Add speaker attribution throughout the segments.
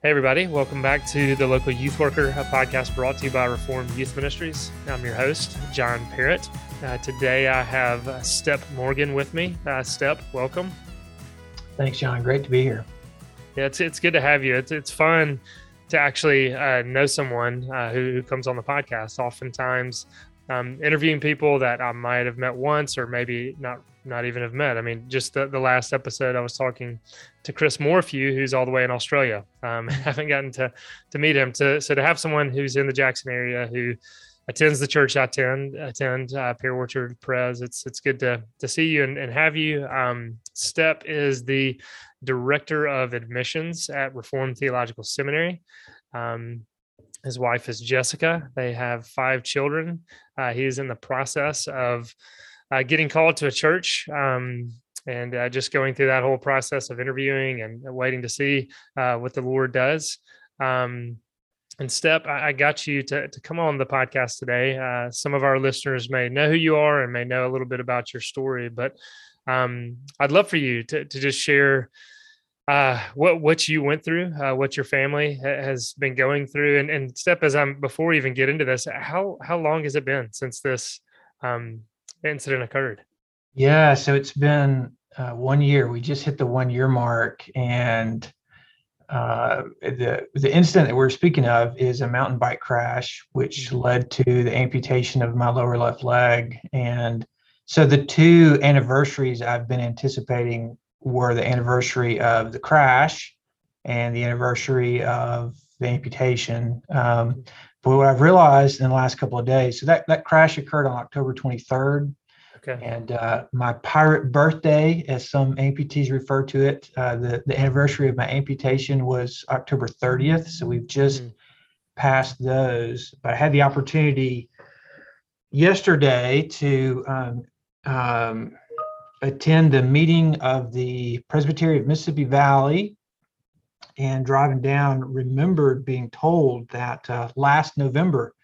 Speaker 1: Hey, everybody. Welcome back to the Local Youth Worker, a podcast brought to you by Reformed Youth Ministries. I'm your host, John Perritt. Uh, today I have uh, Step Morgan with me. Uh, Step, welcome.
Speaker 2: Thanks, John. Great to be here.
Speaker 1: Yeah, it's, it's good to have you. It's, it's fun to actually uh, know someone uh, who, who comes on the podcast. Oftentimes, um, interviewing people that I might have met once or maybe not not even have met. I mean, just the, the last episode, I was talking to Chris Morphew, who's all the way in Australia. Um, haven't gotten to to meet him. To so to have someone who's in the Jackson area who attends the church I attend, attend uh, Orchard Pres. It's it's good to to see you and, and have you. Um, Step is the director of admissions at Reformed Theological Seminary. Um, his wife is Jessica. They have five children. Uh, he's in the process of uh, getting called to a church um, and uh, just going through that whole process of interviewing and waiting to see uh, what the Lord does. Um, and Step, I, got you to, to come on the podcast today. Uh, some of our listeners may know who you are and may know a little bit about your story, but um, I'd love for you to, to just share uh, what what you went through, uh, what your family ha- has been going through, and, and step as I'm before we even get into this, how how long has it been since this um, incident occurred?
Speaker 2: Yeah, so it's been uh, one year. We just hit the one year mark, and uh, the the incident that we're speaking of is a mountain bike crash, which mm-hmm. led to the amputation of my lower left leg, and so the two anniversaries I've been anticipating were the anniversary of the crash and the anniversary of the amputation. Um, but what I've realized in the last couple of days, so that, that crash occurred on October 23rd. Okay. And uh, my pirate birthday, as some amputees refer to it, uh, the, the anniversary of my amputation was October 30th. So we've just mm. passed those. But I had the opportunity yesterday to um, um, attend a meeting of the Presbytery of Mississippi Valley and driving down remembered being told that uh, last November,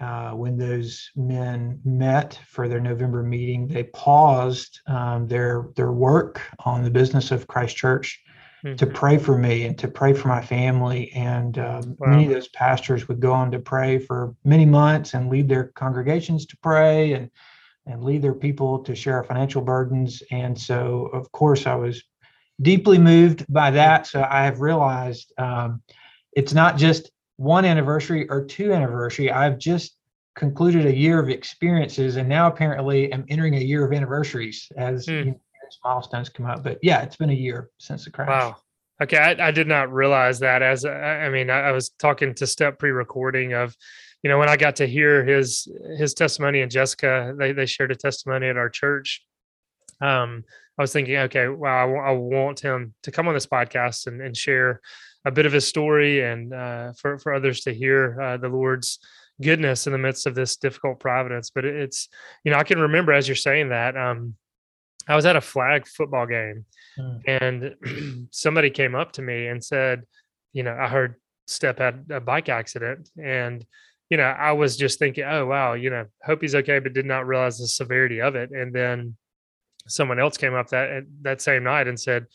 Speaker 2: uh, when those men met for their November meeting, they paused um, their their work on the business of Christ Church mm-hmm. to pray for me and to pray for my family. And um, wow. many of those pastors would go on to pray for many months and lead their congregations to pray and and lead their people to share our financial burdens. And so, of course, I was deeply moved by that. So I have realized um, it's not just one anniversary or two anniversary. I've just concluded a year of experiences, and now apparently I'm entering a year of anniversaries as, hmm. you know, as milestones come up. But yeah, it's been a year since the crash.
Speaker 1: Wow. Okay, I, I did not realize that. As I mean, I, I was talking to Step pre-recording of you know, when I got to hear his his testimony and Jessica, they they shared a testimony at our church. Um, I was thinking, okay, well, I, w- I want him to come on this podcast and, and share a bit of his story and uh, for for others to hear uh, the Lord's goodness in the midst of this difficult providence. But it's, you know, I can remember as you're saying that, um, I was at a flag football game, mm. and somebody came up to me and said, you know, I heard Step had a bike accident, and you know, I was just thinking, oh wow, you know, hope he's okay, but did not realize the severity of it. And then someone else came up that that same night and said,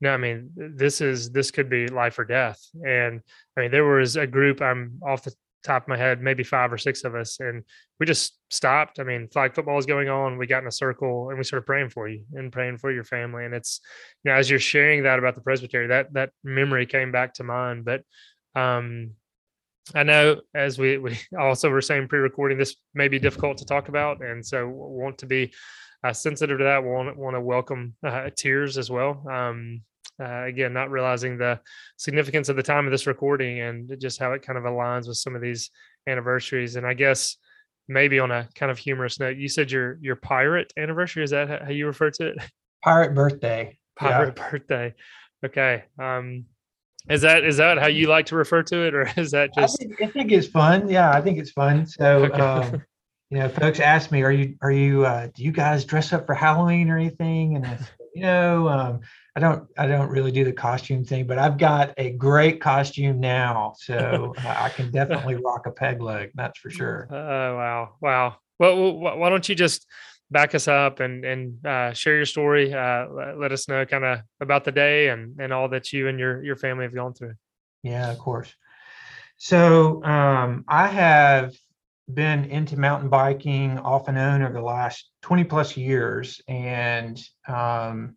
Speaker 1: no, I mean, this is this could be life or death. And I mean, there was a group. I'm off the top of my head, maybe five or six of us, and we just stopped. I mean, flag football is going on. We got in a circle and we started praying for you and praying for your family. And it's, you know, as you're sharing that about the presbytery, that that memory came back to mind. But um, I know as we, we also were saying pre-recording, this may be difficult to talk about, and so want to be uh, sensitive to that. Want want to welcome uh, tears as well. Um, uh, again, not realizing the significance of the time of this recording and just how it kind of aligns with some of these anniversaries. And I guess maybe on a kind of humorous note, you said your your pirate anniversary. Is that how you refer to it?
Speaker 2: Pirate birthday.
Speaker 1: Pirate yeah. birthday. Okay. Um, is that is that how you like to refer to it, or is that just?
Speaker 2: I think, I think it's fun. Yeah, I think it's fun. So, okay. um, you know, folks ask me, "Are you are you uh, do you guys dress up for Halloween or anything?" And I, you know, um, I don't I don't really do the costume thing, but I've got a great costume now, so uh, I can definitely rock a peg leg. That's for sure.
Speaker 1: Oh wow, wow. Well, why don't you just back us up and and uh, share your story. Uh, let, let, us know kind of about the day and and all that you and your your family have gone through.
Speaker 2: Yeah, of course. So um, I have been into mountain biking off and on over the last 20 plus years. And um,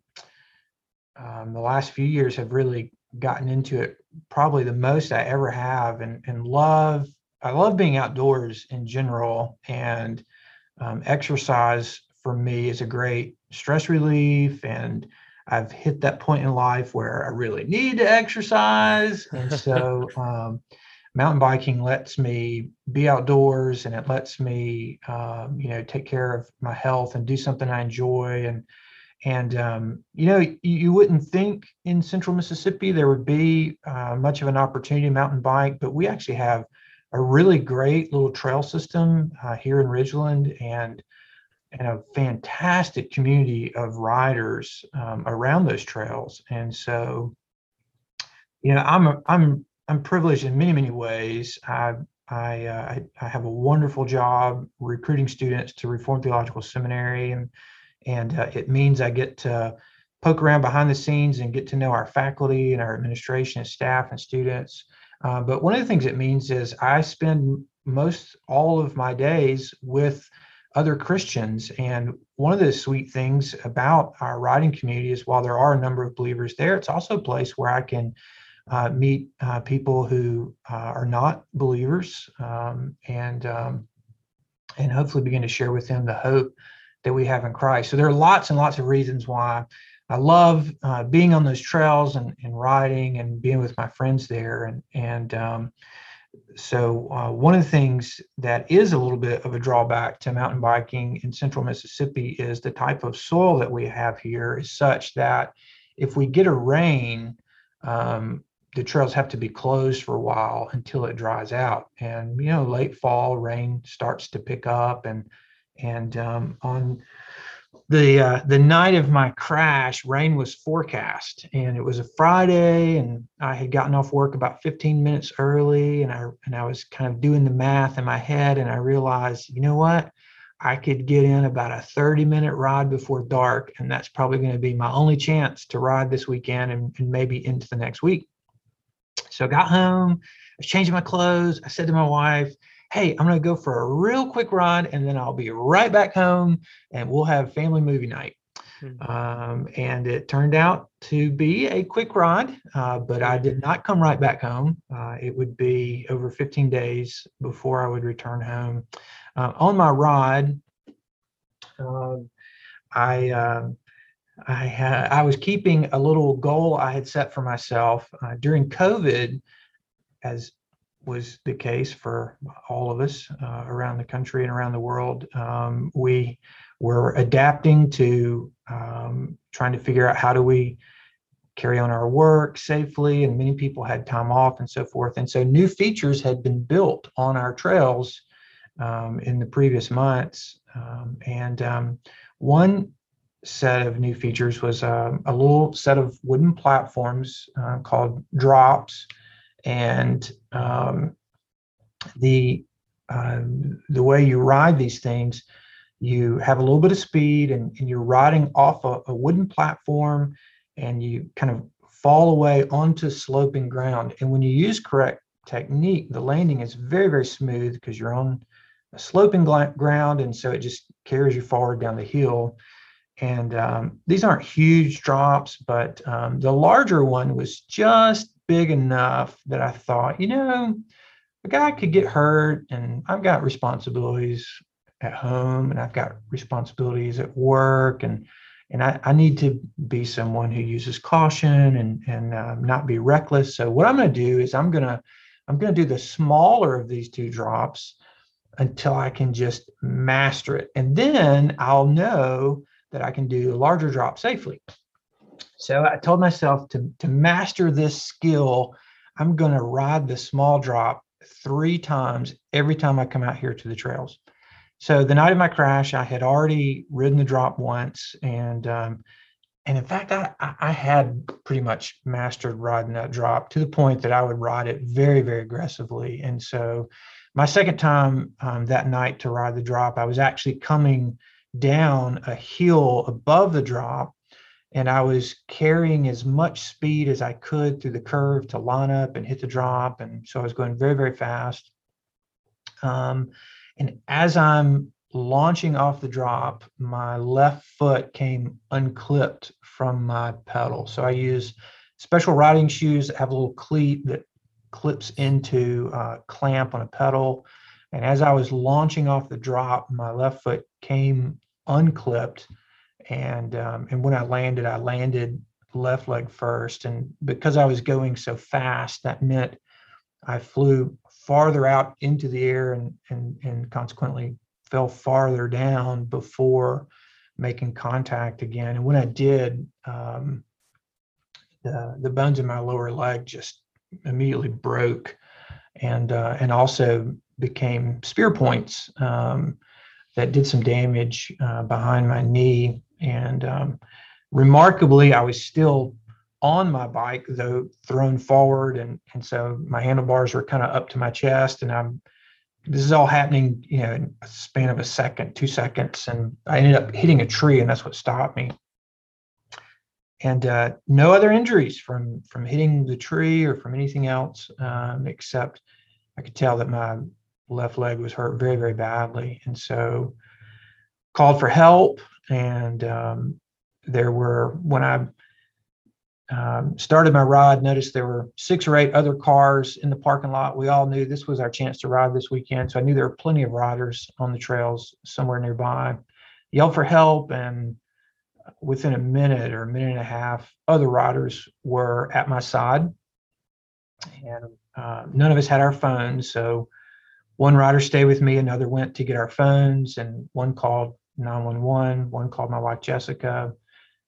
Speaker 2: um, the last few years have really gotten into it probably the most I ever have and, and love. I love being outdoors in general and um, exercise for me is a great stress relief and I've hit that point in life where I really need to exercise. And so um, mountain biking lets me be outdoors and it lets me, um, you know, take care of my health and do something I enjoy. And, and, um, you know, you, you, wouldn't think in central Mississippi there would be uh, much of an opportunity to mountain bike, but we actually have a really great little trail system uh, here in Ridgeland. And and a fantastic community of riders um, around those trails. And so, you know, I'm I'm I'm privileged in many many ways. I I, uh, I have a wonderful job recruiting students to Reformed Theological Seminary, and and uh, it means I get to poke around behind the scenes and get to know our faculty and our administration and staff and students. Uh, but one of the things it means is I spend most all of my days with other Christians. And one of the sweet things about our writing community is while there are a number of believers there, it's also a place where I can uh, meet uh, people who uh, are not believers um, and um, and hopefully begin to share with them the hope that we have in Christ. So there are lots and lots of reasons why I love uh, being on those trails and, and riding and being with my friends there and and um, so uh, one of the things that is a little bit of a drawback to mountain biking in central Mississippi is the type of soil that we have here is such that if we get a rain, um, the trails have to be closed for a while until it dries out. And you know, late fall rain starts to pick up, and and um, on the uh, the night of my crash, rain was forecast, and it was a Friday, and I had gotten off work about 15 minutes early, and I and I was kind of doing the math in my head, and I realized, you know what, I could get in about a 30 minute ride before dark, and that's probably going to be my only chance to ride this weekend and, and maybe into the next week. So I got home, I was changing my clothes. I said to my wife, hey, I'm going to go for a real quick run and then I'll be right back home and we'll have family movie night. Mm-hmm. Um, and it turned out to be a quick ride, uh, but I did not come right back home. Uh, it would be over 15 days before I would return home. Uh, on my ride, um, I um, I, I was keeping a little goal I had set for myself uh, during COVID. As was the case for all of us uh, around the country and around the world. Um, we were adapting to um, trying to figure out how do we carry on our work safely, and many people had time off and so forth. And so new features had been built on our trails um, in the previous months. Um, and um, one set of new features was um, a little set of wooden platforms uh, called drops and um, the uh, the way you ride these things, you have a little bit of speed and, and you're riding off a, a, wooden platform and you kind of fall away onto sloping ground. And when you use correct technique, the landing is very, very smooth because you're on a sloping ground. And so it just carries you forward down the hill. And um, these aren't huge drops, but um, the larger one was just big enough that I thought, you know, a guy could get hurt and I've got responsibilities at home and I've got responsibilities at work and and I, I need to be someone who uses caution and and um, not be reckless. So what I'm going to do is I'm to I'm going to do the smaller of these two drops until I can just master it, and then I'll know that I can do a larger drop safely. So I told myself to, to master this skill, I'm going to ride the small drop three times every time I come out here to the trails. So the night of my crash, I had already ridden the drop once, and um, and in fact, I I had pretty much mastered riding that drop to the point that I would ride it very very aggressively. And so, my second time um, that night to ride the drop, I was actually coming down a hill above the drop, and I was carrying as much speed as I could through the curve to line up and hit the drop. And so I was going very, very fast. Um, and as I'm launching off the drop, my left foot came unclipped from my pedal. So I use special riding shoes that have a little cleat that clips into a clamp on a pedal. And as I was launching off the drop, my left foot came unclipped. And um, and when I landed, I landed left leg first. And because I was going so fast, that meant I flew farther out into the air and and and consequently fell farther down before making contact again. And when I did, um, the the bones in my lower leg just immediately broke, and uh, and also became spear points um, that did some damage uh, behind my knee. And um, remarkably, I was still on my bike, though thrown forward, and and so my handlebars were kind of up to my chest, and I'm. This is all happening, you know, in a span of a second, two seconds, and I ended up hitting a tree, and that's what stopped me. And uh, no other injuries from from hitting the tree or from anything else, um, except I could tell that my left leg was hurt very, very badly. And so called for help. And um, there were, when I um, started my ride, noticed there were six or eight other cars in the parking lot. We all knew this was our chance to ride this weekend. So I knew there were plenty of riders on the trails somewhere nearby. Yelled for help. And within a minute or a minute and a half, other riders were at my side. And uh, none of us had our phones. So one rider stayed with me, another went to get our phones, and one called 911, one called my wife Jessica,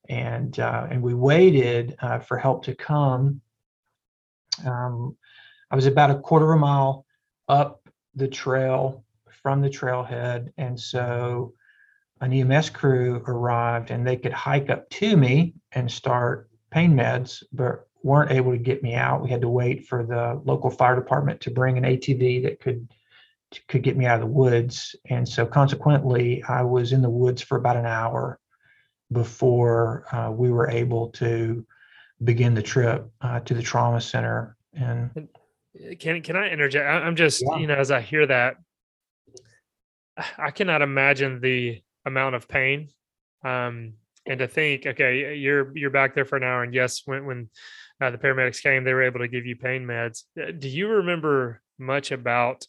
Speaker 2: and uh, and we waited uh, for help to come. Um, I was about a quarter of a mile up the trail from the trailhead, and so an EMS crew arrived, and they could hike up to me and start pain meds, but weren't able to get me out. We had to wait for the local fire department to bring an ATV that could could get me out of the woods. And so consequently, I was in the woods for about an hour before uh, we were able to begin the trip uh, to the trauma center. And
Speaker 1: uh, can can I interject? I'm just yeah. you know as I hear that, I cannot imagine the amount of pain. Um, and to think, okay, you're you're back there for an hour, and yes, when when uh, the paramedics came, they were able to give you pain meds. Uh, do you remember much about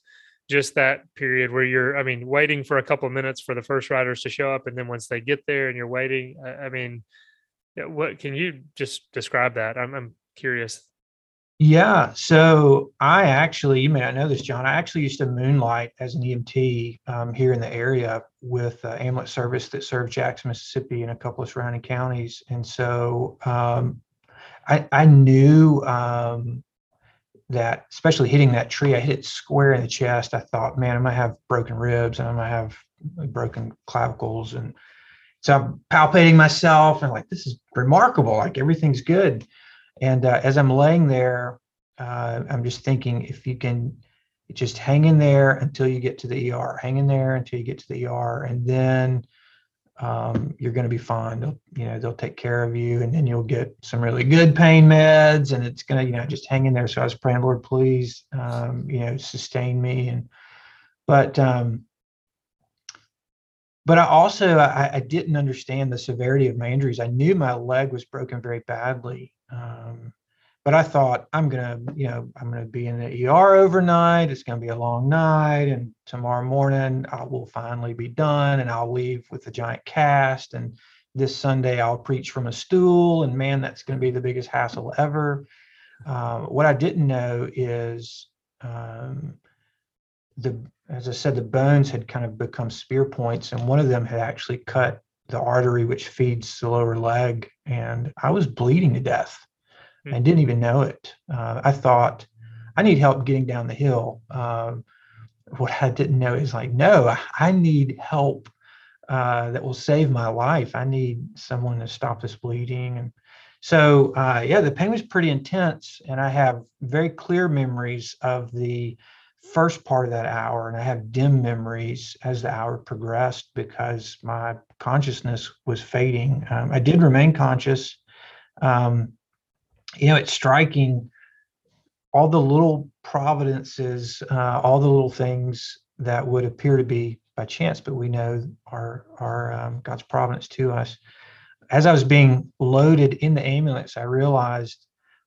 Speaker 1: just that period where you're i mean waiting for a couple of minutes for the first riders to show up and then once they get there and you're waiting i, I mean what can you just describe that? I'm, I'm curious.
Speaker 2: Yeah so i actually you may not know this john i actually used to moonlight as an emt um, here in the area with uh, ambulance service that served jackson mississippi and a couple of surrounding counties. And so um, I, I knew um, that, especially hitting that tree, I hit it square in the chest. I thought, man, I might have broken ribs and I might have broken clavicles. And so I'm palpating myself and like, this is remarkable. Like everything's good. And uh, as I'm laying there, uh, I'm just thinking if you can just hang in there until you get to the ER, hang in there until you get to the ER, and then um, you're going to be fine. They'll, you know, they'll take care of you, and then you'll get some really good pain meds, and it's going to, you know, just hang in there. So I was praying, Lord, please, um, you know, sustain me, and but um, but I also I, I, didn't understand the severity of my injuries. I knew my leg was broken very badly, um, but I thought I'm gonna, you know, I'm gonna be in the ER overnight. It's gonna be a long night, and tomorrow morning I will finally be done, and I'll leave with a giant cast. And this Sunday I'll preach from a stool, and man, that's gonna be the biggest hassle ever. Um, what I didn't know is um, the, as I said, the bones had kind of become spear points, and one of them had actually cut the artery which feeds the lower leg, and I was bleeding to death mm-hmm. and didn't even know it. Uh, I thought I need help getting down the hill. Um, what I didn't know is like, no, I, need help uh, that will save my life. I need someone to stop this bleeding. And so, uh, yeah, the pain was pretty intense, and I have very clear memories of the first part of that hour, and I have dim memories as the hour progressed because my consciousness was fading. Um, I did remain conscious. Um, you know, it's striking all the little providences, uh, all the little things that would appear to be by chance, but we know are are um, God's providence to us. As I was being loaded in the ambulance, I realized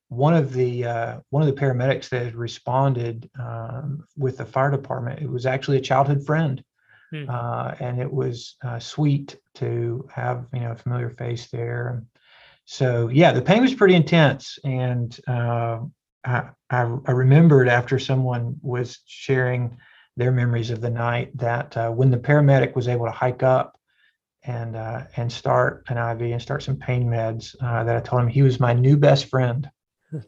Speaker 2: one of the uh, one of the paramedics that had responded um, with the fire department. It was actually a childhood friend, hmm. uh, and it was uh, sweet to have you know a familiar face there. So yeah, the pain was pretty intense, and uh, I, I, I remembered after someone was sharing their memories of the night that uh, when the paramedic was able to hike up and uh, and start an IV and start some pain meds, uh, that I told him he was my new best friend.
Speaker 1: oh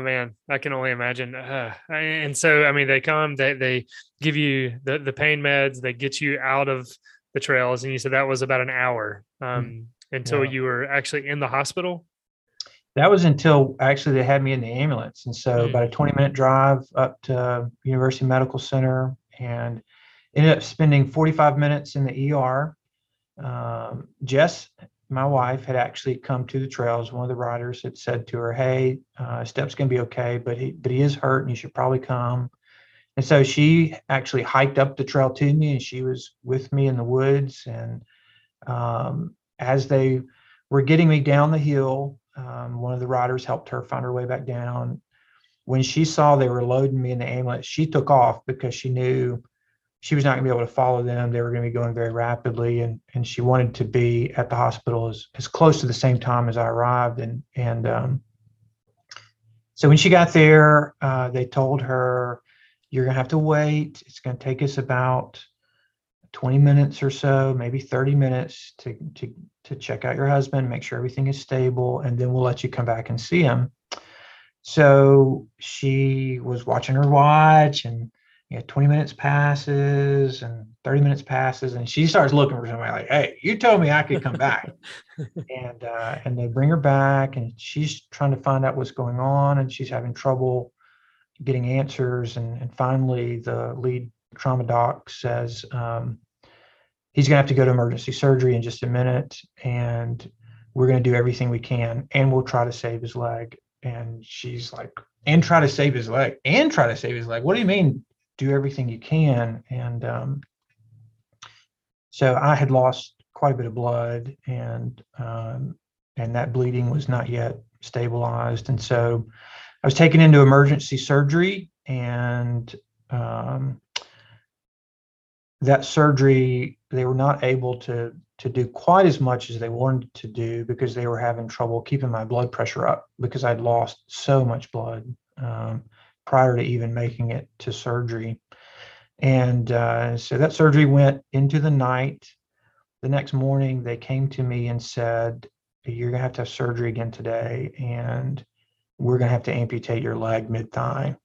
Speaker 1: man, I can only imagine. Uh, and so, I mean, they come, they they give you the the pain meds, they get you out of the trails, and you said that was about an hour hmm. um, until yeah. you were actually in the hospital.
Speaker 2: That was until actually they had me in the ambulance, and so mm about a twenty minute drive up to University Medical Center, and ended up spending forty five minutes in the ER. Um, Jess my wife had actually come to the trails. One of the riders had said to her, "Hey, uh, Step's going to be okay, but he but he is hurt, and you should probably come." And so she actually hiked up the trail to me, and she was with me in the woods. And um, as they were getting me down the hill, um, one of the riders helped her find her way back down. When she saw they were loading me in the ambulance, she took off because she knew she was not going to be able to follow them. They were going to be going very rapidly, and and she wanted to be at the hospital as, as close to the same time as I arrived. And and um, so when she got there, uh, they told her, "You're going to have to wait. It's going to take us about 20 minutes or so, maybe 30 minutes to to to check out your husband, make sure everything is stable, and then we'll let you come back and see him." So she was watching her watch and you know, 20 minutes passes and 30 minutes passes and she starts looking for somebody like hey you told me i could come back and uh, and they bring her back and she's trying to find out what's going on and she's having trouble getting answers and, and finally the lead trauma doc says um, he's going to have to go to emergency surgery in just a minute and we're going to do everything we can and we'll try to save his leg and she's like and try to save his leg and try to save his leg what do you mean do everything you can. And um, so I had lost quite a bit of blood, and um, and that bleeding was not yet stabilized. And so I was taken into emergency surgery, and um, that surgery they were not able to to do quite as much as they wanted to do because they were having trouble keeping my blood pressure up because I'd lost so much blood. Um, prior to even making it to surgery. And uh, so that surgery went into the night. The next morning, they came to me and said, You're going to have to have surgery again today, and we're going to have to amputate your leg mid thigh.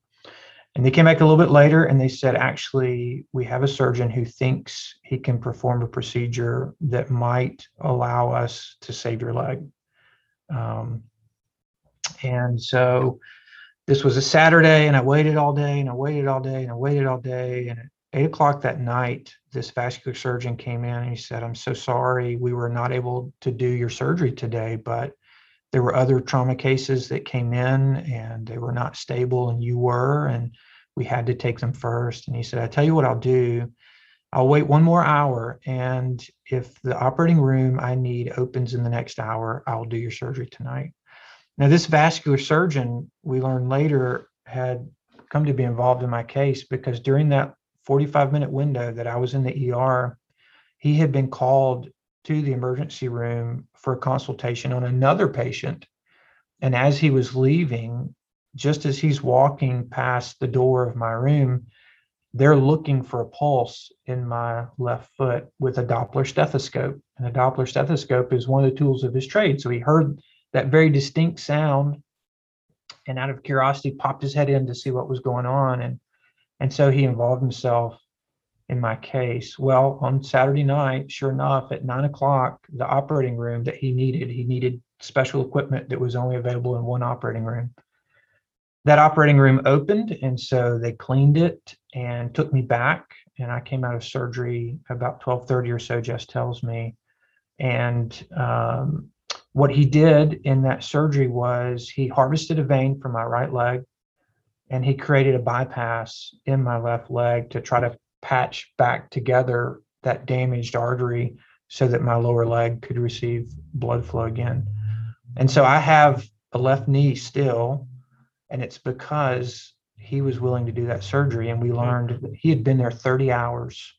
Speaker 2: And they came back a little bit later and they said, Actually, we have a surgeon who thinks he can perform a procedure that might allow us to save your leg. Um, and so this was a Saturday and I waited all day and I waited all day and I waited all day. And at eight o'clock that night, this vascular surgeon came in and he said, I'm so sorry. We were not able to do your surgery today, but there were other trauma cases that came in and they were not stable and you were, and we had to take them first. And he said, I tell you what I'll do. I'll wait one more hour. And if the operating room I need opens in the next hour, I'll do your surgery tonight. Now, this vascular surgeon, we learned later, had come to be involved in my case because during that 45 minute window that I was in the ER, he had been called to the emergency room for a consultation on another patient. And as he was leaving, just as he's walking past the door of my room, they're looking for a pulse in my left foot with a Doppler stethoscope. And a Doppler stethoscope is one of the tools of his trade. So he heard that very distinct sound and out of curiosity popped his head in to see what was going on and and so he involved himself in my case well on saturday night sure enough at nine o'clock the operating room that he needed he needed special equipment that was only available in one operating room that operating room opened, and so they cleaned it and took me back. And I came out of surgery about 12:30 or so. Jess tells me, and um, what he did in that surgery was he harvested a vein from my right leg, and he created a bypass in my left leg to try to patch back together that damaged artery so that my lower leg could receive blood flow again. And so I have a left knee still, and it's because he was willing to do that surgery. And we learned that he had been there 30 hours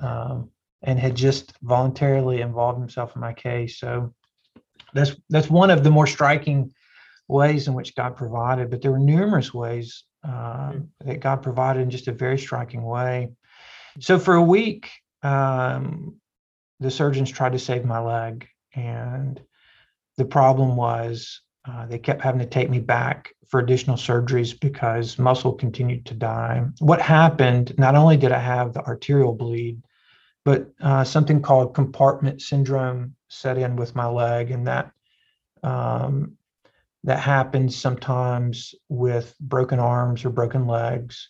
Speaker 2: um, and had just voluntarily involved himself in my case. So that's that's one of the more striking ways in which God provided. But there were numerous ways uh, that God provided in just a very striking way. So for a week, um, the surgeons tried to save my leg, and the problem was uh, they kept having to take me back for additional surgeries because muscle continued to die. What happened? Not only did I have the arterial bleed, but uh, something called compartment syndrome set in with my leg, and that um, that happens sometimes with broken arms or broken legs,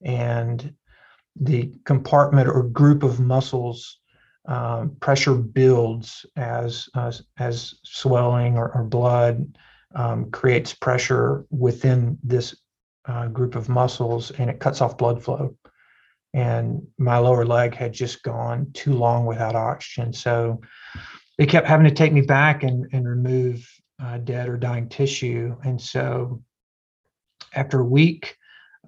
Speaker 2: and the compartment or group of muscles um, pressure builds as uh, as swelling or, or blood um, creates pressure within this uh, group of muscles and it cuts off blood flow. And my lower leg had just gone too long without oxygen. So they kept having to take me back and, and remove uh, dead or dying tissue. And so after a week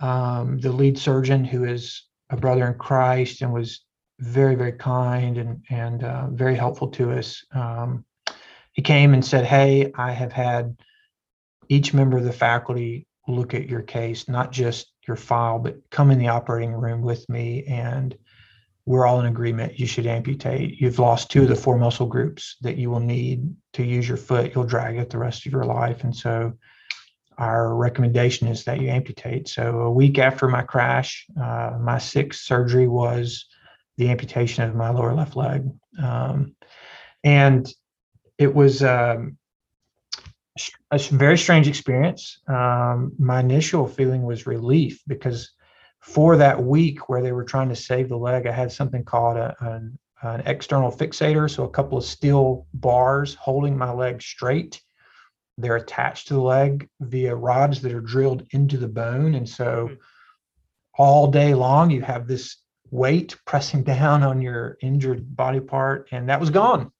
Speaker 2: um, the lead surgeon who is a brother in christ and was very very kind and and uh, very helpful to us. Um, he came and said, "Hey, I have had each member of the faculty look at your case, not just your file, but come in the operating room with me and." We're all in agreement. You should amputate. You've lost two of the four muscle groups that you will need to use your foot. You'll drag it the rest of your life. And so, our recommendation is that you amputate. So a week after my crash, uh, my sixth surgery was the amputation of my lower left leg. Um, and it was um, a very strange experience. Um, my initial feeling was relief because for that week where they were trying to save the leg, I had something called a, an, an external fixator. So a couple of steel bars holding my leg straight. They're attached to the leg via rods that are drilled into the bone. And so hmm. all day long, you have this weight pressing down on your injured body part, and that was gone.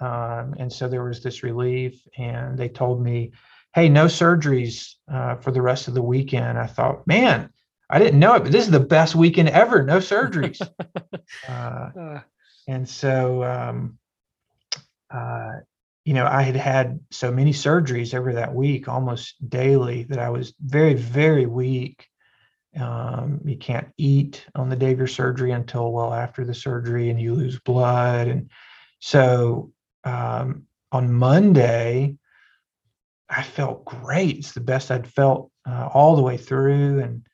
Speaker 2: Um, and so there was this relief, and they told me, "Hey, no surgeries uh, for the rest of the weekend." I thought, man, I didn't know it, but this is the best weekend ever. No surgeries. uh, and so, um, uh, you know, I had had so many surgeries over that week, almost daily, that I was very, very weak. Um, you can't eat on the day of your surgery until well after the surgery, and you lose blood. And so um, on Monday, I felt great. It's the best I'd felt uh, all the way through, and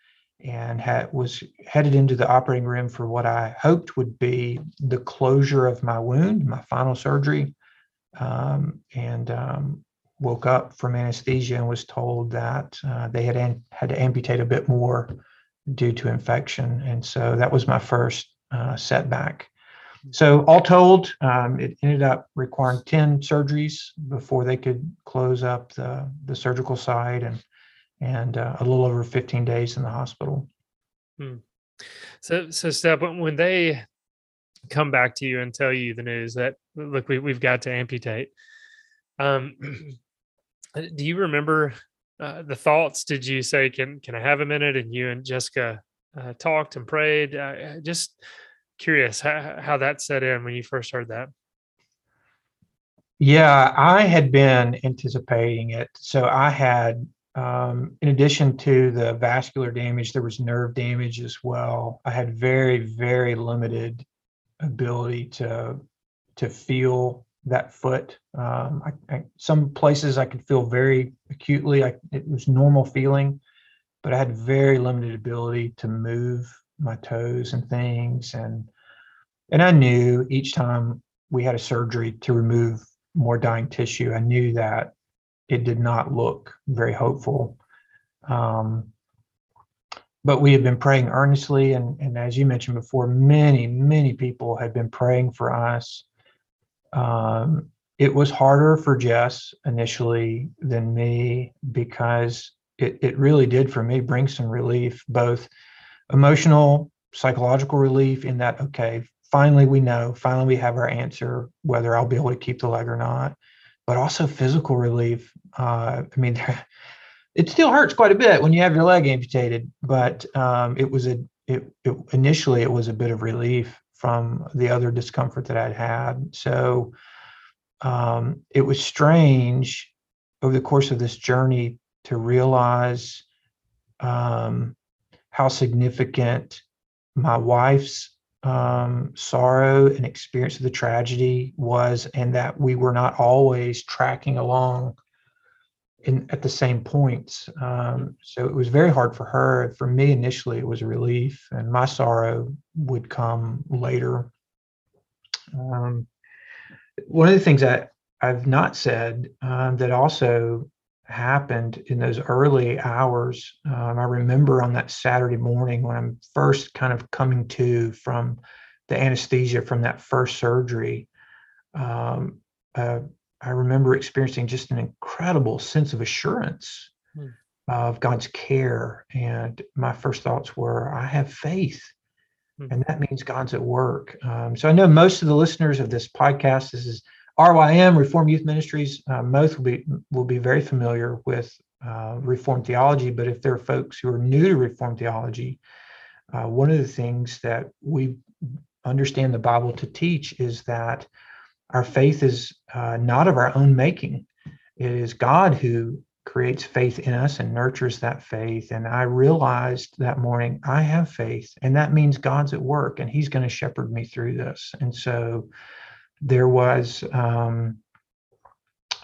Speaker 2: and had, was headed into the operating room for what I hoped would be the closure of my wound, my final surgery. Um, and um, woke up from anesthesia and was told that uh, they had an, had to amputate a bit more due to infection. And so that was my first uh, setback. So, all told, um, it ended up requiring 10 surgeries before they could close up the, the surgical side and, and uh, a little over 15 days in the hospital.
Speaker 1: Hmm. So, so Step, when they come back to you and tell you the news that, look, we, we've got to amputate, um, do you remember uh, the thoughts? Did you say can can i have a minute? And you and jessica uh, talked and prayed. Uh, just curious how, how that set in when you first heard that.
Speaker 2: Yeah i had been anticipating it. So i had um, in addition to the vascular damage there was nerve damage as well. I had very very limited ability to to feel that foot. Um, I, I, some places I could feel very acutely. I, it was normal feeling, but I had very limited ability to move my toes and things. And and I knew each time we had a surgery to remove more dying tissue, I knew that it did not look very hopeful. Um, but we had been praying earnestly, and, and as you mentioned before, many, many people had been praying for us. Um, it was harder for Jess initially than me because it, it really did for me bring some relief, both emotional, psychological relief in that, okay, finally we know, finally we have our answer, whether I'll be able to keep the leg or not, but also physical relief. Uh, I mean, it still hurts quite a bit when you have your leg amputated, but um, it was a, it, it, initially it was a bit of relief from the other discomfort that I'd had. So um, it was strange over the course of this journey to realize um, how significant my wife's um, sorrow and experience of the tragedy was, and that we were not always tracking along in at the same points. Um, so it was very hard for her. For me, initially, it was a relief, and my sorrow would come later. Um, one of the things that I've not said um, that also happened in those early hours. Um, I remember on that Saturday morning when I'm first kind of coming to from the anesthesia from that first surgery. Um, uh, I remember experiencing just an incredible sense of assurance hmm. of God's care. And my first thoughts were, I have faith. Hmm. And that means God's at work. Um, so I know most of the listeners of this podcast, this is RYM, Reformed Youth Ministries, uh, most will be will be very familiar with uh, Reformed theology. But if there are folks who are new to Reformed theology, uh, one of the things that we understand the Bible to teach is that our faith is uh, not of our own making. It is God who creates faith in us and nurtures that faith. And I realized that morning I have faith, and that means God's at work, and He's going to shepherd me through this. And so there was um,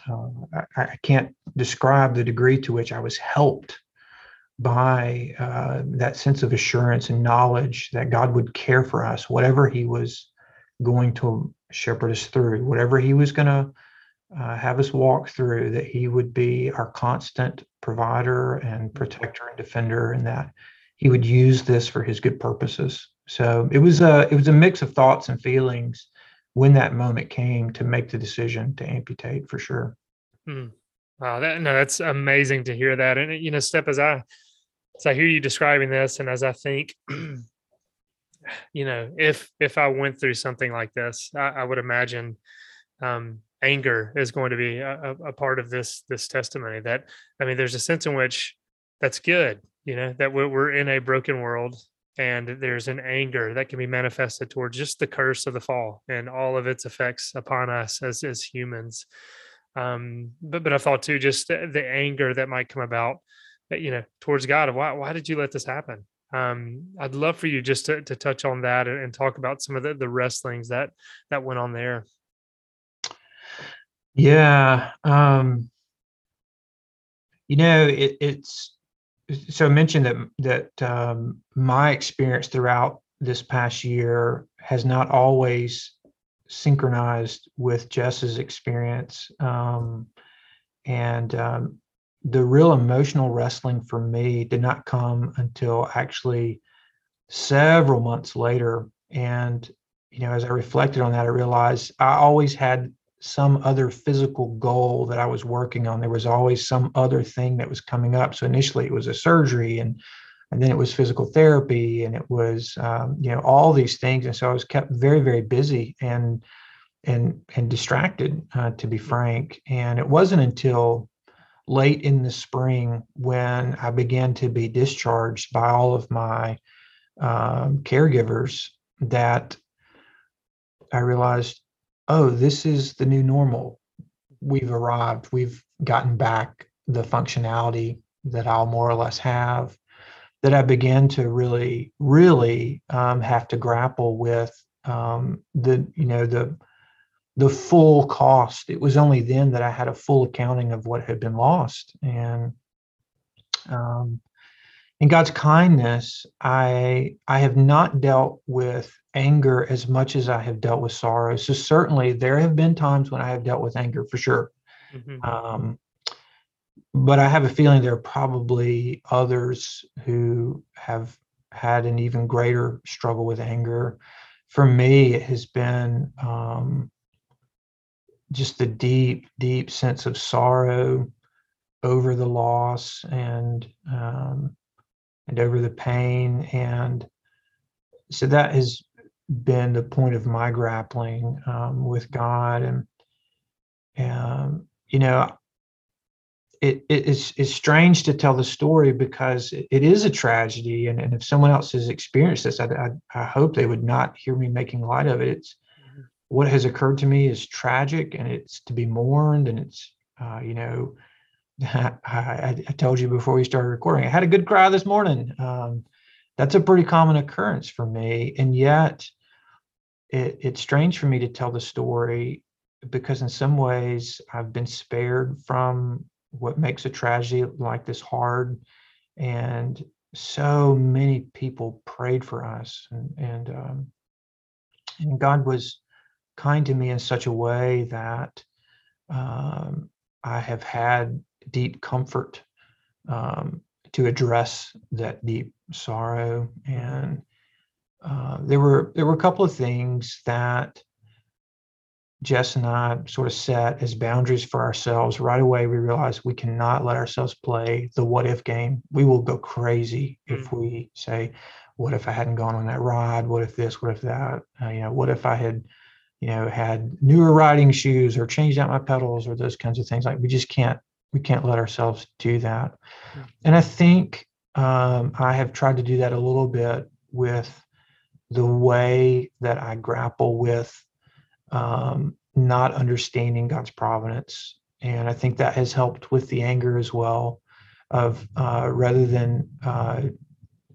Speaker 2: uh, I, I, can't describe the degree to which I was helped by uh, that sense of assurance and knowledge that God would care for us, whatever He was going to shepherd us through, whatever He was going to uh, have us walk through, that He would be our constant provider and protector and defender, and that He would use this for His good purposes. So it was a it was a mix of thoughts and feelings when that moment came to make the decision to amputate for sure.
Speaker 1: Hmm. Wow, that no, that's amazing to hear that. And you know, step as I as I hear you describing this, and as I think, you know, if if I went through something like this, I, I would imagine um, anger is going to be a, a, part of this this testimony. That I mean, there's a sense in which that's good, you know, that we're, we're in a broken world and there's an anger that can be manifested towards just the curse of the fall and all of its effects upon us as as humans um but but i thought too just the, the anger that might come about uh, you know towards god why why did you let this happen um i'd love for you just to, to touch on that and, and talk about some of the the wrestlings that that went on there.
Speaker 2: Yeah um you know it, it's so I mentioned that that um, my experience throughout this past year has not always synchronized with Jess's experience, um, and um, the real emotional wrestling for me did not come until actually several months later. And you know, as I reflected on that, I realized I always had some other physical goal that I was working on. There was always some other thing that was coming up. So initially it was a surgery and and then it was physical therapy and it was um, you know all these things and so I was kept very very busy and and and distracted uh, to be frank and it wasn't until late in the spring when I began to be discharged by all of my um, caregivers that I realized oh, this is the new normal. We've arrived. We've gotten back the functionality that I'll more or less have. That I began to really, really um, have to grapple with um, the, you know, the the full cost. It was only then that I had a full accounting of what had been lost, and um, in God's kindness, I I have not dealt with anger as much as I have dealt with sorrow. So certainly there have been times when I have dealt with anger for sure. Mm-hmm. Um, but I have a feeling there are probably others who have had an even greater struggle with anger. For me, it has been um, just the deep, deep sense of sorrow over the loss and um, and over the pain, and so that has been the point of my grappling um, with God, and and you know it, it it's, it's strange to tell the story because it, it is a tragedy. And, and if someone else has experienced this I, I, I, hope they would not hear me making light of it. It's. What has occurred to me is tragic and it's to be mourned and it's uh, you know I, I, told you before we started recording i had a good cry this morning. Um, that's a pretty common occurrence for me and yet it, it's strange for me to tell the story because in some ways i've been spared from what makes a tragedy like this hard and so many people prayed for us and and, um, and god was kind to me in such a way that um, i have had deep comfort um, to address that deep sorrow and uh, there were there were a couple of things that Jess and I sort of set as boundaries for ourselves right away. We realized we cannot let ourselves play the what if game. We will go crazy mm. if we say, "What if I hadn't gone on that ride? What if this? What if that? Uh, you know, what if I had, you know, had newer riding shoes or changed out my pedals or those kinds of things?" Like we just can't we can't let ourselves do that. Mm. And I think um, I have tried to do that a little bit with the way that I grapple with um, not understanding God's providence. And I think that has helped with the anger as well of uh, rather than uh,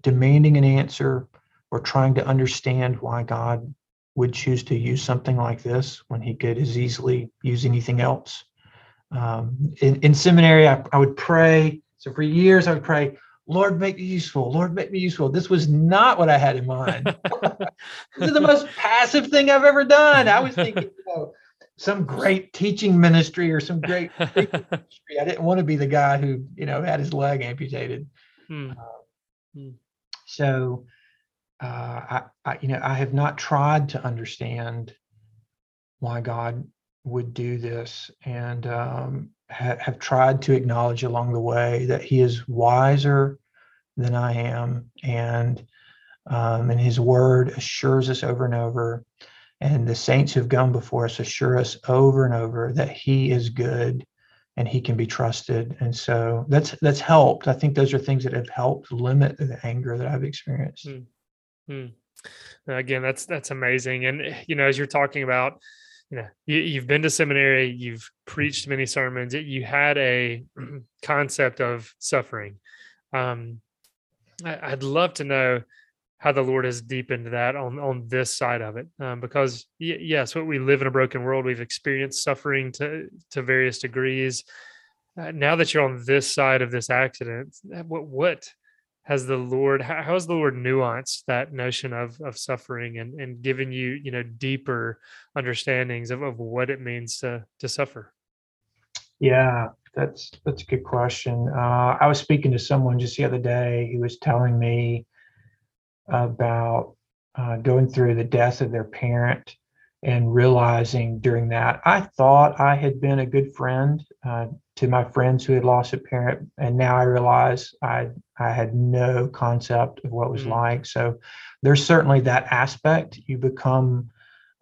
Speaker 2: demanding an answer or trying to understand why God would choose to use something like this when he could as easily use anything else. Um, in, in seminary, I, I would pray. So for years, I would pray, Lord, make me useful. Lord, make me useful. This was not what I had in mind. this is the most passive thing I've ever done. I was thinking, you know, some great teaching ministry or some great ministry. I didn't want to be the guy who, you know, had his leg amputated. Hmm. Uh, hmm. So, I, I, you know, I have not tried to understand why God would do this, and um, ha- have tried to acknowledge along the way that he is wiser than I am, and um, and his word assures us over and over, and the saints who've gone before us assure us over and over that he is good and he can be trusted. And so that's that's helped. I think those are things that have helped limit the anger that i've experienced.
Speaker 1: Hmm. Hmm. again that's that's amazing and you know as you're talking about you know you, have been to seminary you've preached many sermons you had a concept of suffering um, I, would love to know how the lord has deepened that on on this side of it um, because y- yes what we live in a broken world we've experienced suffering to to various degrees uh, now that you're on this side of this accident what what has the Lord how, has the Lord nuanced that notion of of suffering and and given you you know deeper understandings of, of what it means to to suffer?
Speaker 2: Yeah, that's that's a good question. Uh, I was speaking to someone just the other day who was telling me about uh, going through the death of their parent and realizing during that I thought I had been a good friend uh, to my friends who had lost a parent, and now I realize I I had no concept of what it was mm. like. So there's certainly that aspect. You become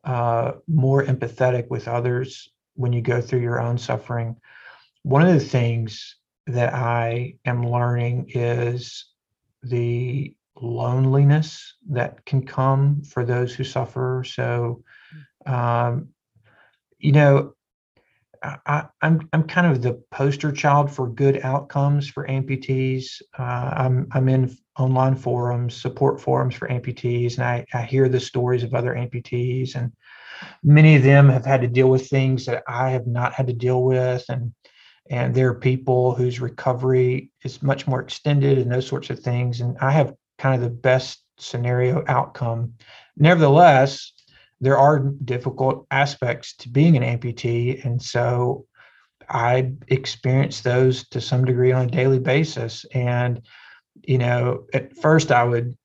Speaker 2: uh, more empathetic with others when you go through your own suffering. One of the things that I am learning is the loneliness that can come for those who suffer. So, um, you know, I, am I'm, I'm kind of the poster child for good outcomes for amputees. Uh, I'm I'm in online forums, support forums for amputees, and I, I hear the stories of other amputees, and many of them have had to deal with things that I have not had to deal with, and and there are people whose recovery is much more extended and those sorts of things, and I have kind of the best scenario outcome. Nevertheless, there are difficult aspects to being an amputee. And so I experience those to some degree on a daily basis. And, you know, at first I would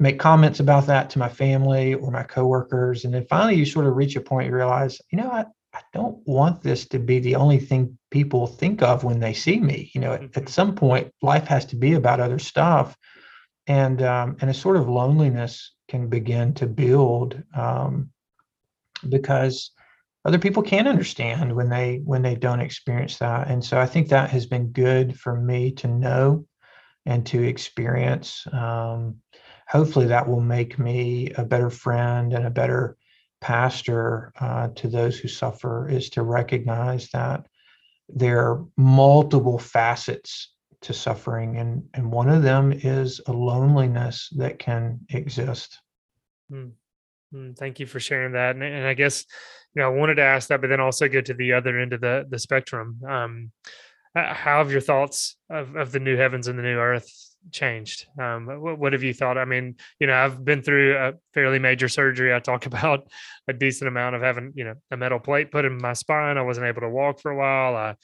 Speaker 2: make comments about that to my family or my coworkers. And then finally you sort of reach a point you realize, you know, I, I don't want this to be the only thing people think of when they see me. You know, at, at mm-hmm. some point, life has to be about other stuff, and um, and a sort of loneliness can begin to build um, because other people can't understand when they when they don't experience that. And so I think that has been good for me to know and to experience. Um, hopefully, that will make me a better friend and a better pastor uh, to those who suffer is to recognize that there are multiple facets to suffering and and one of them is a loneliness that can exist
Speaker 1: mm. Thank you for sharing that and, and, i guess you know i wanted to ask that but then also go to the other end of the the spectrum um, how have your thoughts of, of the new heavens and the new earth changed? Um, what, what, have you thought? I mean, you know, I've been through a fairly major surgery. I talk about a decent amount of having, you know, a metal plate put in my spine. I wasn't able to walk for a while.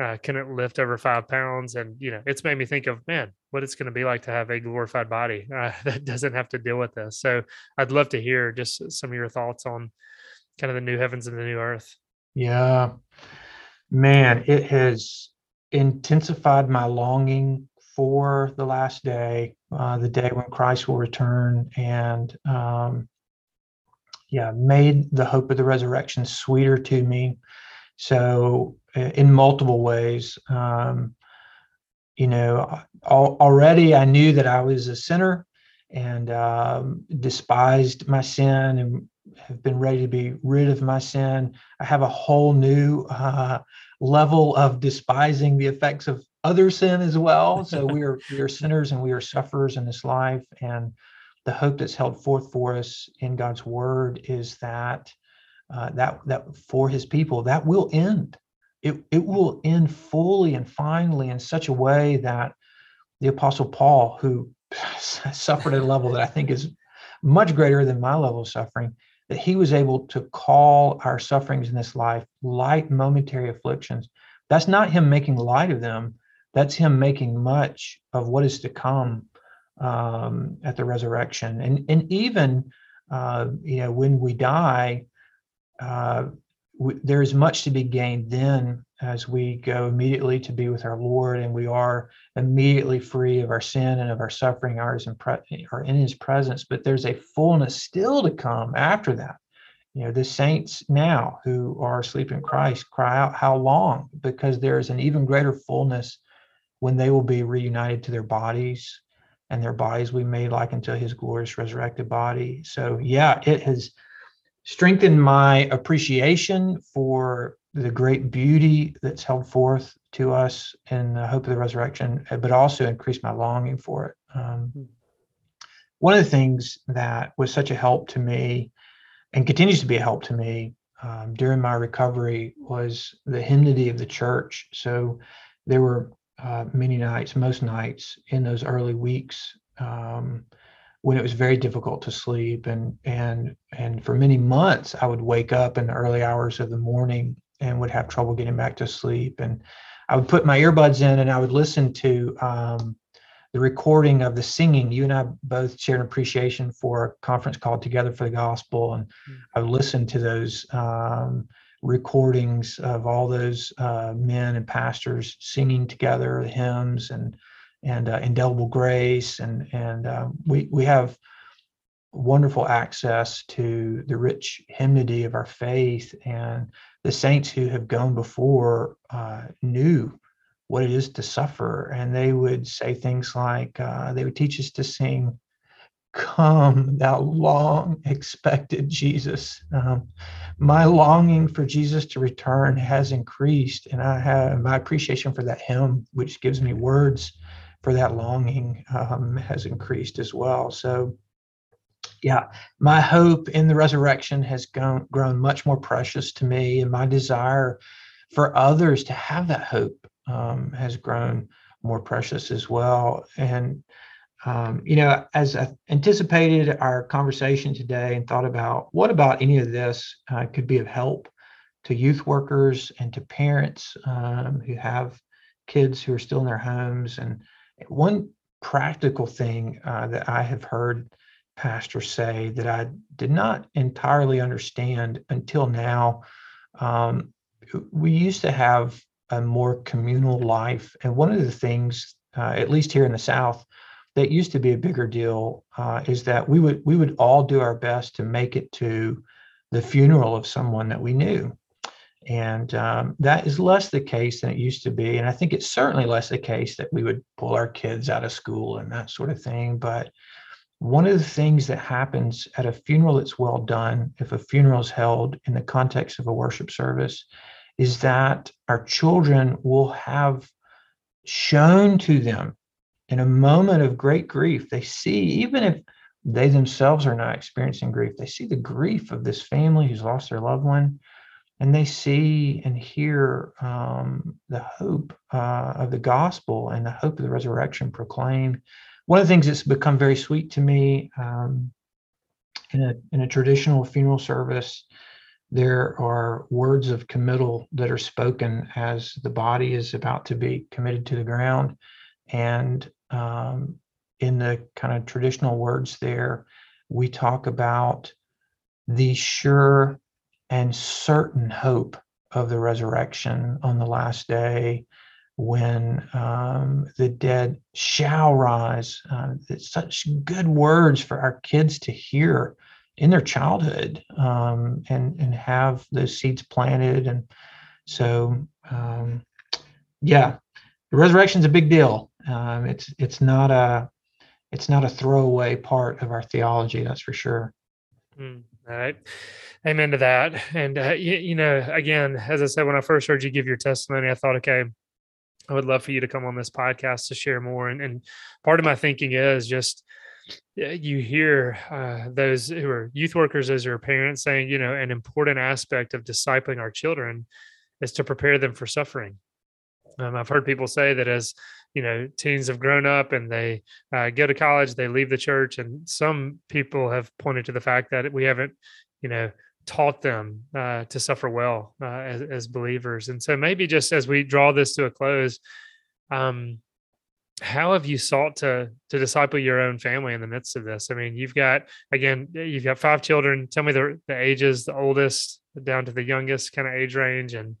Speaker 1: I couldn't lift over five pounds. And, you know, it's made me think of, man, what it's going to be like to have a glorified body uh, that doesn't have to deal with this. So I'd love to hear just some of your thoughts on kind of the new heavens and the new earth.
Speaker 2: Yeah, man, it has intensified my longing for the last day, uh, the day when Christ will return, and um, yeah, made the hope of the resurrection sweeter to me. So, in multiple ways, um, you know, already I knew that I was a sinner and um, despised my sin and have been ready to be rid of my sin. I have a whole new uh, level of despising the effects of other sin as well. So we are we are sinners and we are sufferers in this life. And the hope that's held forth for us in God's word is that uh, that that for His people that will end. It it will end fully and finally in such a way that the Apostle Paul, who suffered at a level that I think is much greater than my level of suffering, that he was able to call our sufferings in this life light momentary afflictions. That's not him making light of them, that's him making much of what is to come um, at the resurrection. And, and even, uh, you know, when we die, uh, there is much to be gained then as we go immediately to be with our Lord, and we are immediately free of our sin and of our suffering, ours and pre- are in His presence. But there's a fullness still to come after that. You know, the saints now who are asleep in Christ cry out, "How long?" Because there is an even greater fullness when they will be reunited to their bodies, and their bodies we made like unto His glorious resurrected body. So, yeah, it has strengthened my appreciation for the great beauty that's held forth to us in the hope of the resurrection, but also increased my longing for it. Um, hmm. one of the things that was such a help to me and continues to be a help to me um, during my recovery was the hymnody of the church. So there were uh, many nights, most nights in those early weeks um, when it was very difficult to sleep and and and for many months I would wake up in the early hours of the morning and would have trouble getting back to sleep. And I would put my earbuds in and I would listen to um, the recording of the singing. You and I both shared an appreciation for a conference called Together for the Gospel, and mm-hmm. I would listen to those um, recordings of all those uh, men and pastors singing together the hymns and and uh, indelible grace and and uh, we we have wonderful access to the rich hymnody of our faith and the saints who have gone before uh, knew what it is to suffer and they would say things like uh, they would teach us to sing come thou long expected jesus um, my longing for jesus to return has increased and i have my appreciation for that hymn which gives me words for that longing um, has increased as well so yeah, my hope in the resurrection has gone, grown much more precious to me, and my desire for others to have that hope um, has grown more precious as well. And um, you know, as I anticipated our conversation today and thought about what about any of this uh, could be of help to youth workers and to parents um, who have kids who are still in their homes. And one practical thing uh, that I have heard pastors say that I did not entirely understand until now. Um, we used to have a more communal life. And one of the things, uh, at least here in the South, that used to be a bigger deal uh, is that we would we would all do our best to make it to the funeral of someone that we knew. And um, that is less the case than it used to be and i think it's certainly less the case that we would pull our kids out of school and that sort of thing but one of the things that happens at a funeral that's well done if a funeral is held in the context of a worship service is that our children will have shown to them in a moment of great grief they see even if they themselves are not experiencing grief they see the grief of this family who's lost their loved one and they see and hear um, the hope uh, of the gospel and the hope of the resurrection proclaimed. One of the things that's become very sweet to me um, in a in a traditional funeral service, there are words of committal that are spoken as the body is about to be committed to the ground, and um, in the kind of traditional words there, we talk about the sure and certain hope of the resurrection on the last day when um, the dead shall rise. Uh, such good words for our kids to hear in their childhood um, and and have those seeds planted. And so, um, yeah, the resurrection is a big deal. Um, it's it's not a it's not a throwaway part of our theology, that's for sure.
Speaker 1: Mm, all right. Amen to that. And, uh, you, you, know, again, as I said, when I first heard you give your testimony, I thought, okay, I would love for you to come on this podcast to share more. And, and part of my thinking is just, you hear uh, those who are youth workers as your parents saying, you know, an important aspect of discipling our children is to prepare them for suffering. Um, I've heard people say that as you know teens have grown up and they uh, go to college, they leave the church, and some people have pointed to the fact that we haven't, you know, taught them uh, to suffer well uh, as, as, believers. And so maybe just as we draw this to a close, um, how have you sought to to disciple your own family in the midst of this? I mean, you've got again, you've got five children. Tell me the the ages, the oldest down to the youngest kind of age range, and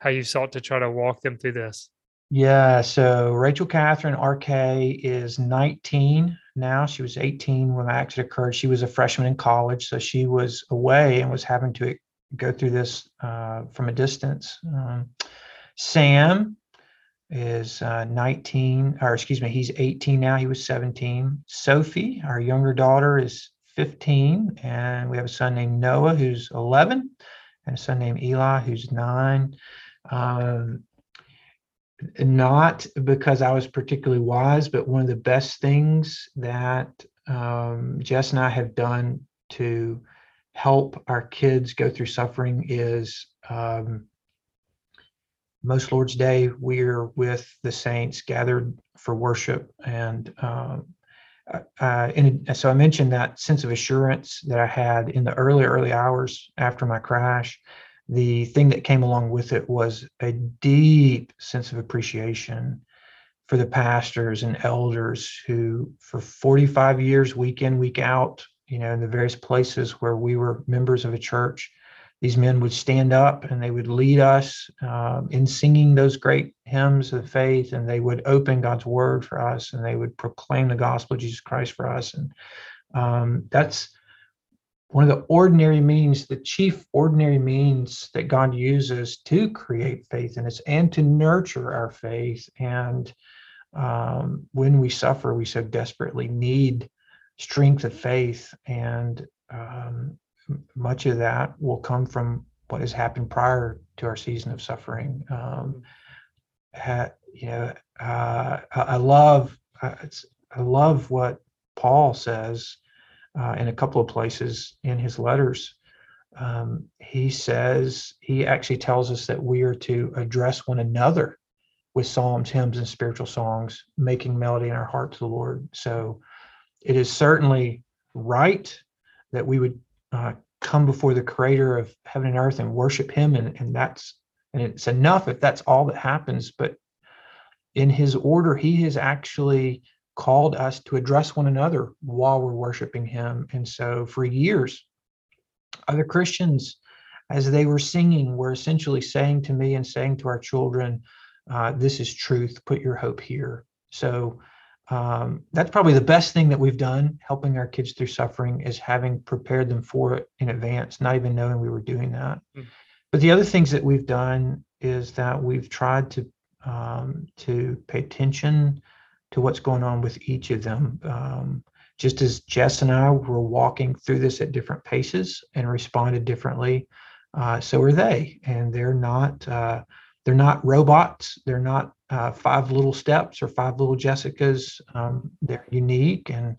Speaker 1: how you sought to try to walk them through this.
Speaker 2: Yeah, so Rachel Catherine RK is 19 now. She was 18 when the accident occurred. She was a freshman in college, so she was away and was having to go through this uh, from a distance. Um, Sam is uh, 19, or excuse me, he's 18 now. He was 17. Sophie, our younger daughter, is 15, and we have a son named Noah who's 11, and a son named Eli who's nine. Um, not because I was particularly wise, but one of the best things that um, Jess and I have done to help our kids go through suffering is um, most Lord's Day, we're with the saints gathered for worship. And um, uh, and so I mentioned that sense of assurance that I had in the early, early hours after my crash the thing that came along with it was a deep sense of appreciation for the pastors and elders who for 45 years week in week out you know in the various places where we were members of a church these men would stand up and they would lead us um, in singing those great hymns of faith and they would open god's word for us and they would proclaim the gospel of jesus christ for us and um, that's one of the ordinary means, the chief ordinary means that God uses to create faith in us and to nurture our faith. And um, when we suffer, we so desperately need strength of faith. And um, much of that will come from what has happened prior to our season of suffering. Um, ha, you know, uh, I, I love, uh, I love what Paul says uh, in a couple of places in his letters. Um, he says, he actually tells us that we are to address one another with psalms, hymns, and spiritual songs, making melody in our heart to the Lord. So it is certainly right that we would uh, come before the creator of heaven and earth and worship him and, and that's and it's enough if that's all that happens but in his order he has actually called us to address one another while we're worshiping him. And so for years other christians as they were singing were essentially saying to me and saying to our children uh, this is truth. Put your hope here. So um, that's probably the best thing that we've done helping our kids through suffering is having prepared them for it in advance not even knowing we were doing that. Mm. but the other things that we've done is that we've tried to um, to pay attention to what's going on with each of them um, just as jess and i were walking through this at different paces and responded differently uh, so are they and they're not uh, they're not robots they're not uh, five little steps or five little Jessicas. Um, they're unique, and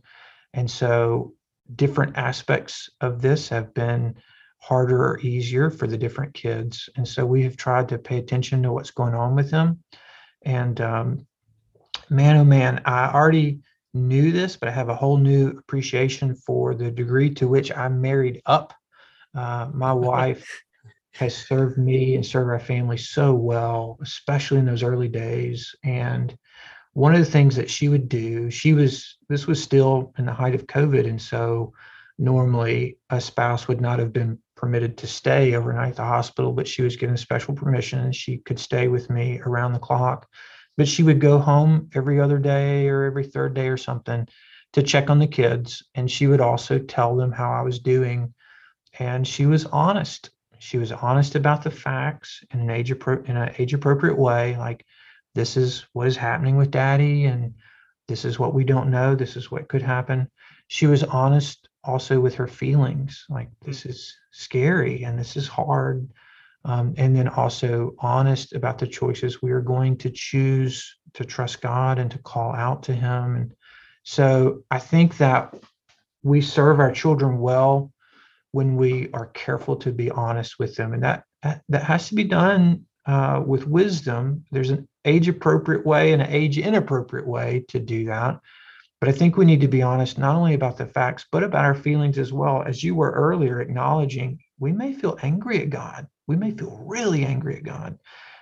Speaker 2: and so different aspects of this have been harder or easier for the different kids. And so we have tried to pay attention to what's going on with them. And um, man, oh man, I already knew this, but I have a whole new appreciation for the degree to which I married up. Uh, my wife has served me and served our family so well, especially in those early days. And one of the things that she would do, she was, this was still in the height of COVID. And so normally a spouse would not have been permitted to stay overnight at the hospital, but she was given special permission and she could stay with me around the clock. But she would go home every other day or every third day or something to check on the kids. And she would also tell them how I was doing. And she was honest she was honest about the facts in an age appro- in an age appropriate way like this is what is happening with daddy and this is what we don't know this is what could happen she was honest also with her feelings like this mm. is scary and this is hard um, and then also honest about the choices we are going to choose to trust god and to call out to him. And so i think that we serve our children well when we are careful to be honest with them. And that that has to be done uh, with wisdom. There's an age appropriate way and an age inappropriate way to do that. But i think we need to be honest not only about the facts but about our feelings as well. As you were earlier acknowledging we may feel angry at god we may feel really angry at god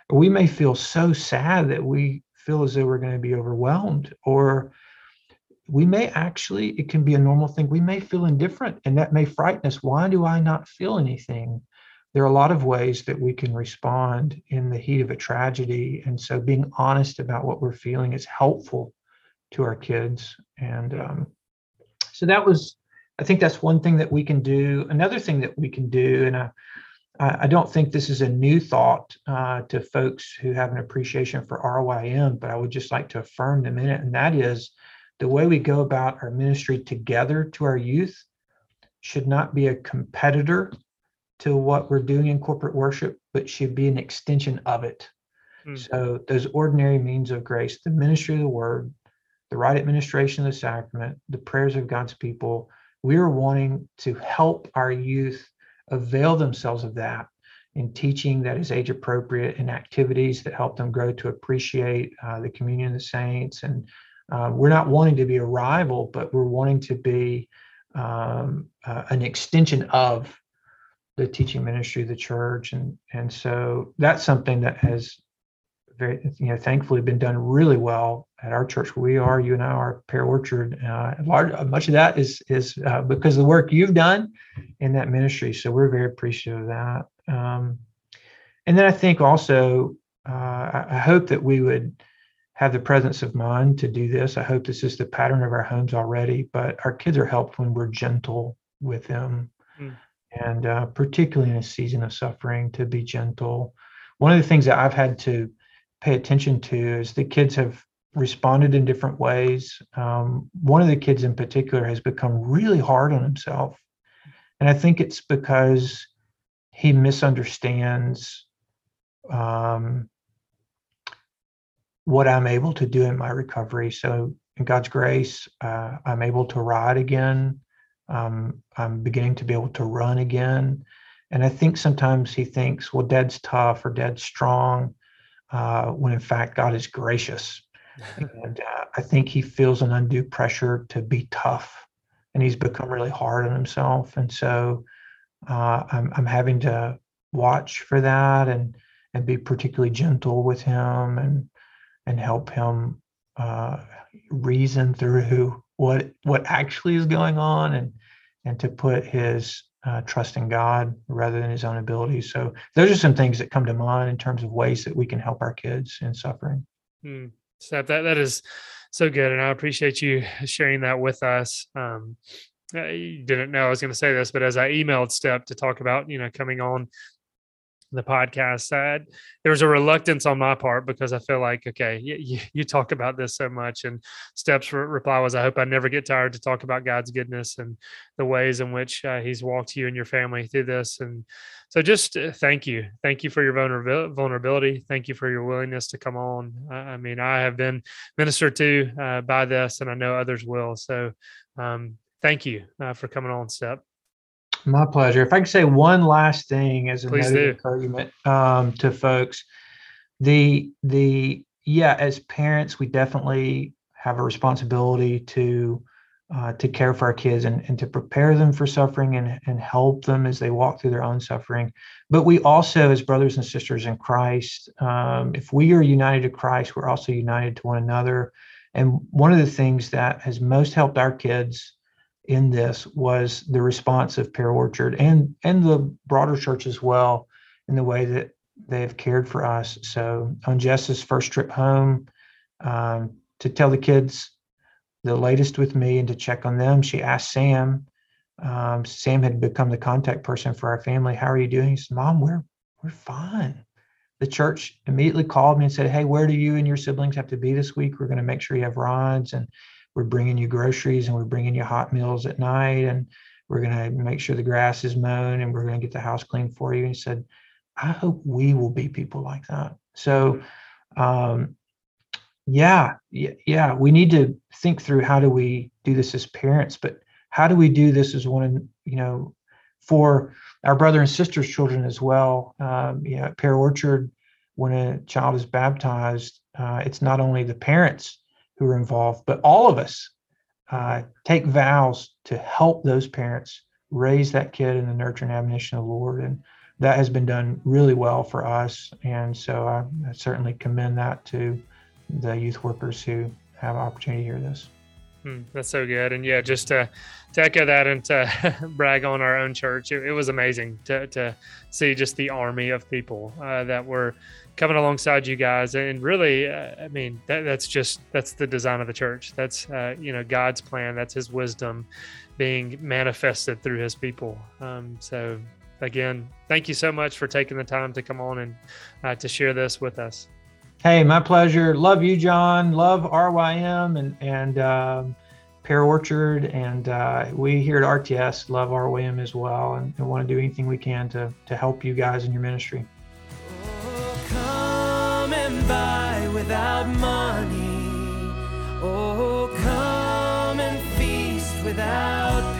Speaker 2: or we may feel so sad that we feel as though we're going to be overwhelmed or we may actually, it can be a normal thing. We may feel indifferent and that may frighten us. Why do I not feel anything? There are a lot of ways that we can respond in the heat of a tragedy. And so being honest about what we're feeling is helpful to our kids. And um, so that was, I think that's one thing that we can do. Another thing that we can do, and I, I don't think this is a new thought uh, to folks who have an appreciation for RYM, but I would just like to affirm them in it. And that is the way we go about our ministry together to our youth should not be a competitor to what we're doing in corporate worship, but should be an extension of it. Mm. So, those ordinary means of grace, the ministry of the word, the right administration of the sacrament, the prayers of God's people, we are wanting to help our youth avail themselves of that in teaching that is age appropriate and activities that help them grow to appreciate uh, the communion of the saints. And uh, we're not wanting to be a rival, but we're wanting to be um, uh, an extension of the teaching ministry of the church, and and so that's something that has very you know thankfully been done really well at our church where we are. You and I are Pear Orchard. Uh, large, much of that is is uh, because of the work you've done in that ministry. So we're very appreciative of that. Um, and then I think also uh, I, I hope that we would have the presence of mind to do this. I hope this is the pattern of our homes already, but our kids are helped when we're gentle with them. Mm. And uh, particularly in a season of suffering, to be gentle. One of the things that I've had to pay attention to is the kids have responded in different ways. Um, one of the kids in particular has become really hard on himself. And I think it's because he misunderstands um, what I'm able to do in my recovery. So, in God's grace, uh, I'm able to ride again. Um, I'm beginning to be able to run again. And I think sometimes he thinks, well, dad's tough or dad's strong, uh, when in fact, God is gracious. And uh, I think he feels an undue pressure to be tough. And he's become really hard on himself. And so uh, I'm, I'm having to watch for that and and be particularly gentle with him and and help him uh, reason through what what actually is going on and and to put his uh, trust in God rather than his own abilities. So those are some things that come to mind in terms of ways that we can help our kids in suffering.
Speaker 1: Hmm. Step, that that is so good, and I appreciate you sharing that with us. Um, I didn't know I was going to say this, but as I emailed Step to talk about, you know, coming on the podcast side there was a reluctance on my part because i feel like okay you, you talk about this so much and steps reply was i hope i never get tired to talk about god's goodness and the ways in which uh, he's walked you and your family through this. And so just uh, thank you. Thank you for your vulnerability. Thank you for your willingness to come on. I mean i have been ministered to uh, by this and i know others will. So um, thank you uh, for coming on step
Speaker 2: my pleasure. If I could say one last thing as a note encouragement um, to folks, the the yeah, as parents, we definitely have a responsibility to uh, to care for our kids and, and to prepare them for suffering and, and help them as they walk through their own suffering. But we also, as brothers and sisters in Christ, um, if we are united to Christ, we're also united to one another. And one of the things that has most helped our kids in this was the response of Pear Orchard and and the broader church as well in the way that they have cared for us. So on Jess's first trip home, um, to tell the kids the latest with me and to check on them, she asked Sam. Um, Sam had become the contact person for our family. How are you doing? He said, "Mom, we're we're fine." The church immediately called me and said, "Hey, where do you and your siblings have to be this week? We're going to make sure you have rides and." We're bringing you groceries and we're bringing you hot meals at night and we're going to make sure the grass is mown and we're going to get the house clean for you. And he said, I hope we will be people like that. So, um, yeah, yeah, we need to think through how do we do this as parents, but how do we do this as one, you know, for our brother and sister's children as well. Um, you know, Pear Orchard, when a child is baptized, uh, it's not only the parents who are involved, but all of us uh, take vows to help those parents raise that kid in the nurture and admonition of the Lord. And that has been done really well for us. And so I, I certainly commend that to the youth workers who have opportunity to hear this.
Speaker 1: Hmm, that's so good. And yeah, just to, to echo that and to brag on our own church, it, it, was amazing to, to see just the army of people uh, that were coming alongside you guys. And really uh, i mean that, that's just that's the design of the church. That's uh, you know god's plan. That's his wisdom being manifested through his people. Um, so again thank you so much for taking the time to come on and uh, to share this with us.
Speaker 2: Hey my pleasure. Love you john. Love rym and and um, pear orchard. And uh, we here at rts love rym as well and, and want to do anything we can to to help you guys in your ministry by without money. Oh, come and feast without